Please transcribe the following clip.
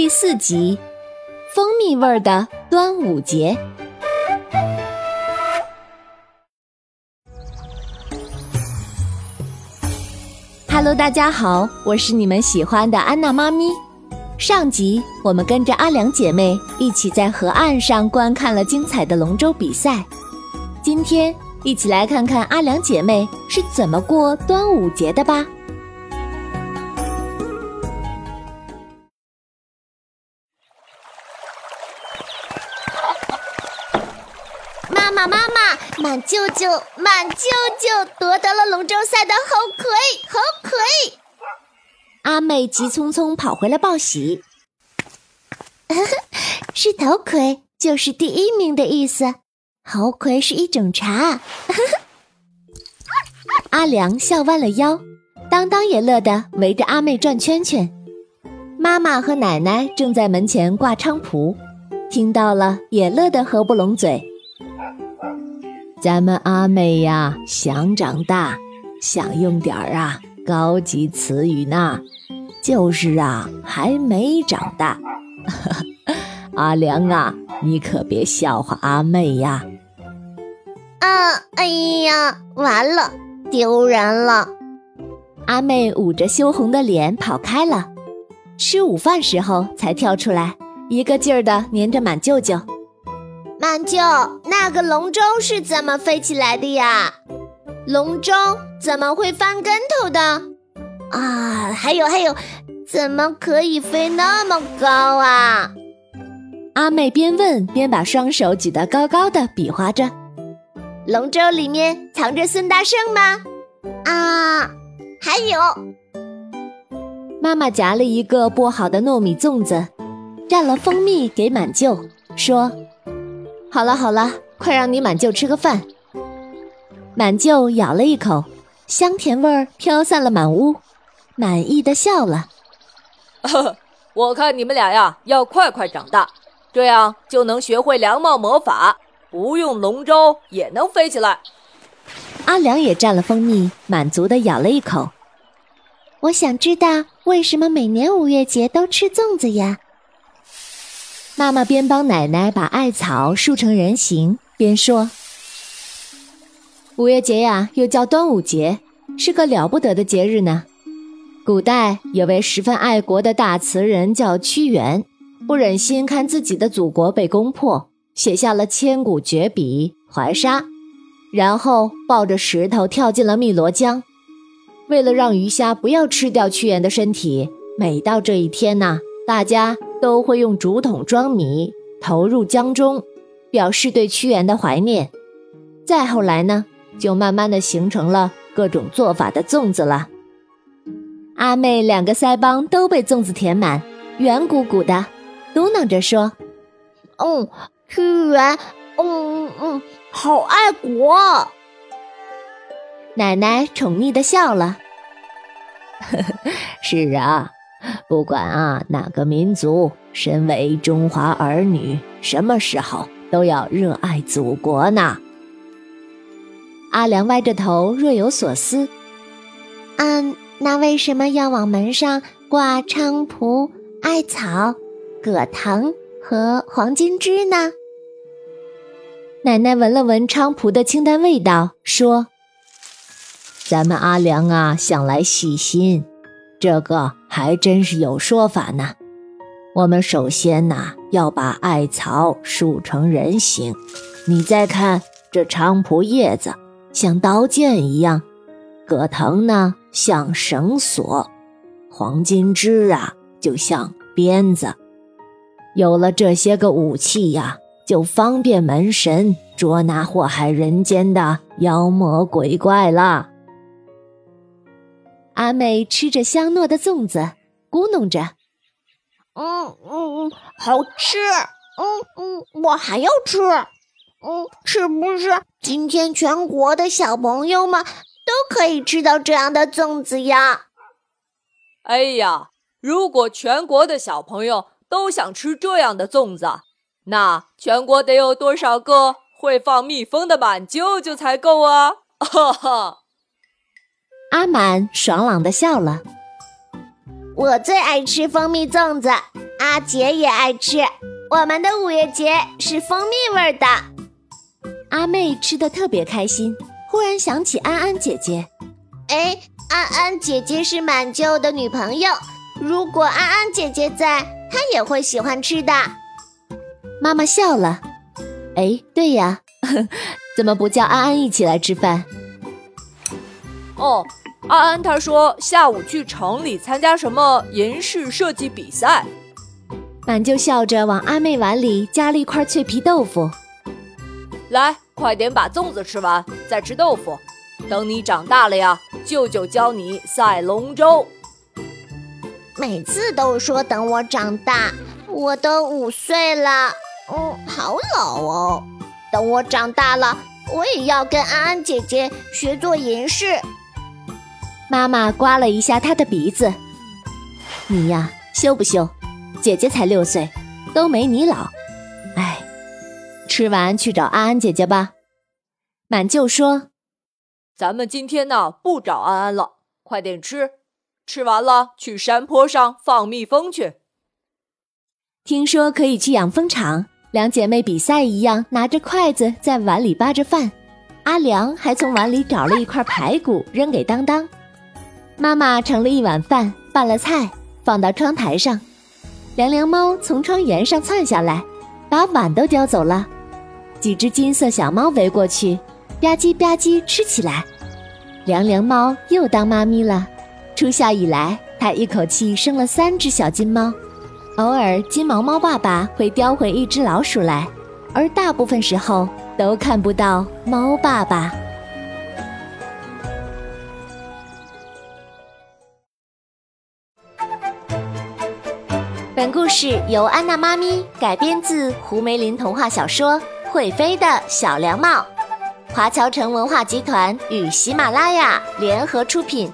第四集：蜂蜜味儿的端午节。Hello，大家好，我是你们喜欢的安娜妈咪。上集我们跟着阿良姐妹一起在河岸上观看了精彩的龙舟比赛，今天一起来看看阿良姐妹是怎么过端午节的吧。满舅舅，满舅舅夺得了龙舟赛的猴魁，猴魁！阿妹急匆匆跑回来报喜，是头魁，就是第一名的意思。猴魁是一种茶。阿良笑弯了腰，当当也乐得围着阿妹转圈圈。妈妈和奶奶正在门前挂菖蒲，听到了也乐得合不拢嘴。咱们阿妹呀，想长大，想用点儿啊高级词语呢，就是啊还没长大。阿良啊，你可别笑话阿妹呀！啊，哎呀，完了，丢人了！阿妹捂着羞红的脸跑开了。吃午饭时候才跳出来，一个劲儿的粘着满舅舅。满舅，那个龙舟是怎么飞起来的呀？龙舟怎么会翻跟头的？啊，还有还有，怎么可以飞那么高啊？阿妹边问边把双手举得高高的，比划着。龙舟里面藏着孙大圣吗？啊，还有，妈妈夹了一个剥好的糯米粽子，蘸了蜂蜜给满舅，说。好了好了，快让你满舅吃个饭。满舅咬了一口，香甜味儿飘散了满屋，满意的笑了。我看你们俩呀，要快快长大，这样就能学会凉帽魔法，不用龙舟也能飞起来。阿良也蘸了蜂蜜，满足的咬了一口。我想知道为什么每年五月节都吃粽子呀？妈妈边帮奶奶把艾草竖成人形，边说：“五月节呀，又叫端午节，是个了不得的节日呢。古代有位十分爱国的大词人叫屈原，不忍心看自己的祖国被攻破，写下了千古绝笔《怀沙》，然后抱着石头跳进了汨罗江。为了让鱼虾不要吃掉屈原的身体，每到这一天呐，大家。”都会用竹筒装米投入江中，表示对屈原的怀念。再后来呢，就慢慢的形成了各种做法的粽子了。阿妹两个腮帮都被粽子填满，圆鼓鼓的，嘟囔着说：“嗯，屈原，嗯嗯，好爱国。”奶奶宠溺的笑了：“呵呵，是啊。”不管啊，哪个民族，身为中华儿女，什么时候都要热爱祖国呢？阿良歪着头，若有所思。嗯，那为什么要往门上挂菖蒲、艾草、葛藤和黄金枝呢？奶奶闻了闻菖蒲的清淡味道，说：“咱们阿良啊，向来细心。”这个还真是有说法呢。我们首先呐要把艾草竖成人形，你再看这菖蒲叶子像刀剑一样，葛藤呢像绳索，黄金枝啊就像鞭子。有了这些个武器呀，就方便门神捉拿祸害人间的妖魔鬼怪了。阿妹吃着香糯的粽子，咕哝着：“嗯嗯嗯，好吃。嗯嗯，我还要吃。嗯，是不是今天全国的小朋友们都可以吃到这样的粽子呀？”哎呀，如果全国的小朋友都想吃这样的粽子，那全国得有多少个会放蜜蜂的满舅舅才够啊！哈哈。阿满爽朗的笑了。我最爱吃蜂蜜粽子，阿杰也爱吃。我们的五月节是蜂蜜味的。阿妹吃的特别开心，忽然想起安安姐姐。哎，安安姐姐是满舅的女朋友，如果安安姐姐在，她也会喜欢吃的。妈妈笑了。哎，对呀，怎么不叫安安一起来吃饭？哦，安安她说下午去城里参加什么银饰设计比赛。满就笑着往阿妹碗里夹了一块脆皮豆腐。来，快点把粽子吃完，再吃豆腐。等你长大了呀，舅舅教你赛龙舟。每次都说等我长大，我都五岁了，嗯，好老哦。等我长大了，我也要跟安安姐姐学做银饰。妈妈刮了一下他的鼻子，你呀，羞不羞？姐姐才六岁，都没你老。哎，吃完去找安安姐姐吧。满舅说：“咱们今天呢不找安安了，快点吃，吃完了去山坡上放蜜蜂去。听说可以去养蜂场，两姐妹比赛一样，拿着筷子在碗里扒着饭。阿良还从碗里找了一块排骨扔给当当。妈妈盛了一碗饭，拌了菜，放到窗台上。”凉凉猫从窗沿上窜下来，把碗都叼走了。几只金色小猫围过去，吧唧吧唧吃起来。凉凉猫又当妈咪了。初夏以来，它一口气生了三只小金猫。偶尔，金毛猫爸爸会叼回一只老鼠来，而大部分时候都看不到猫爸爸。本故事由安娜妈咪改编自胡梅林童话小说《会飞的小凉帽》，华侨城文化集团与喜马拉雅联合出品。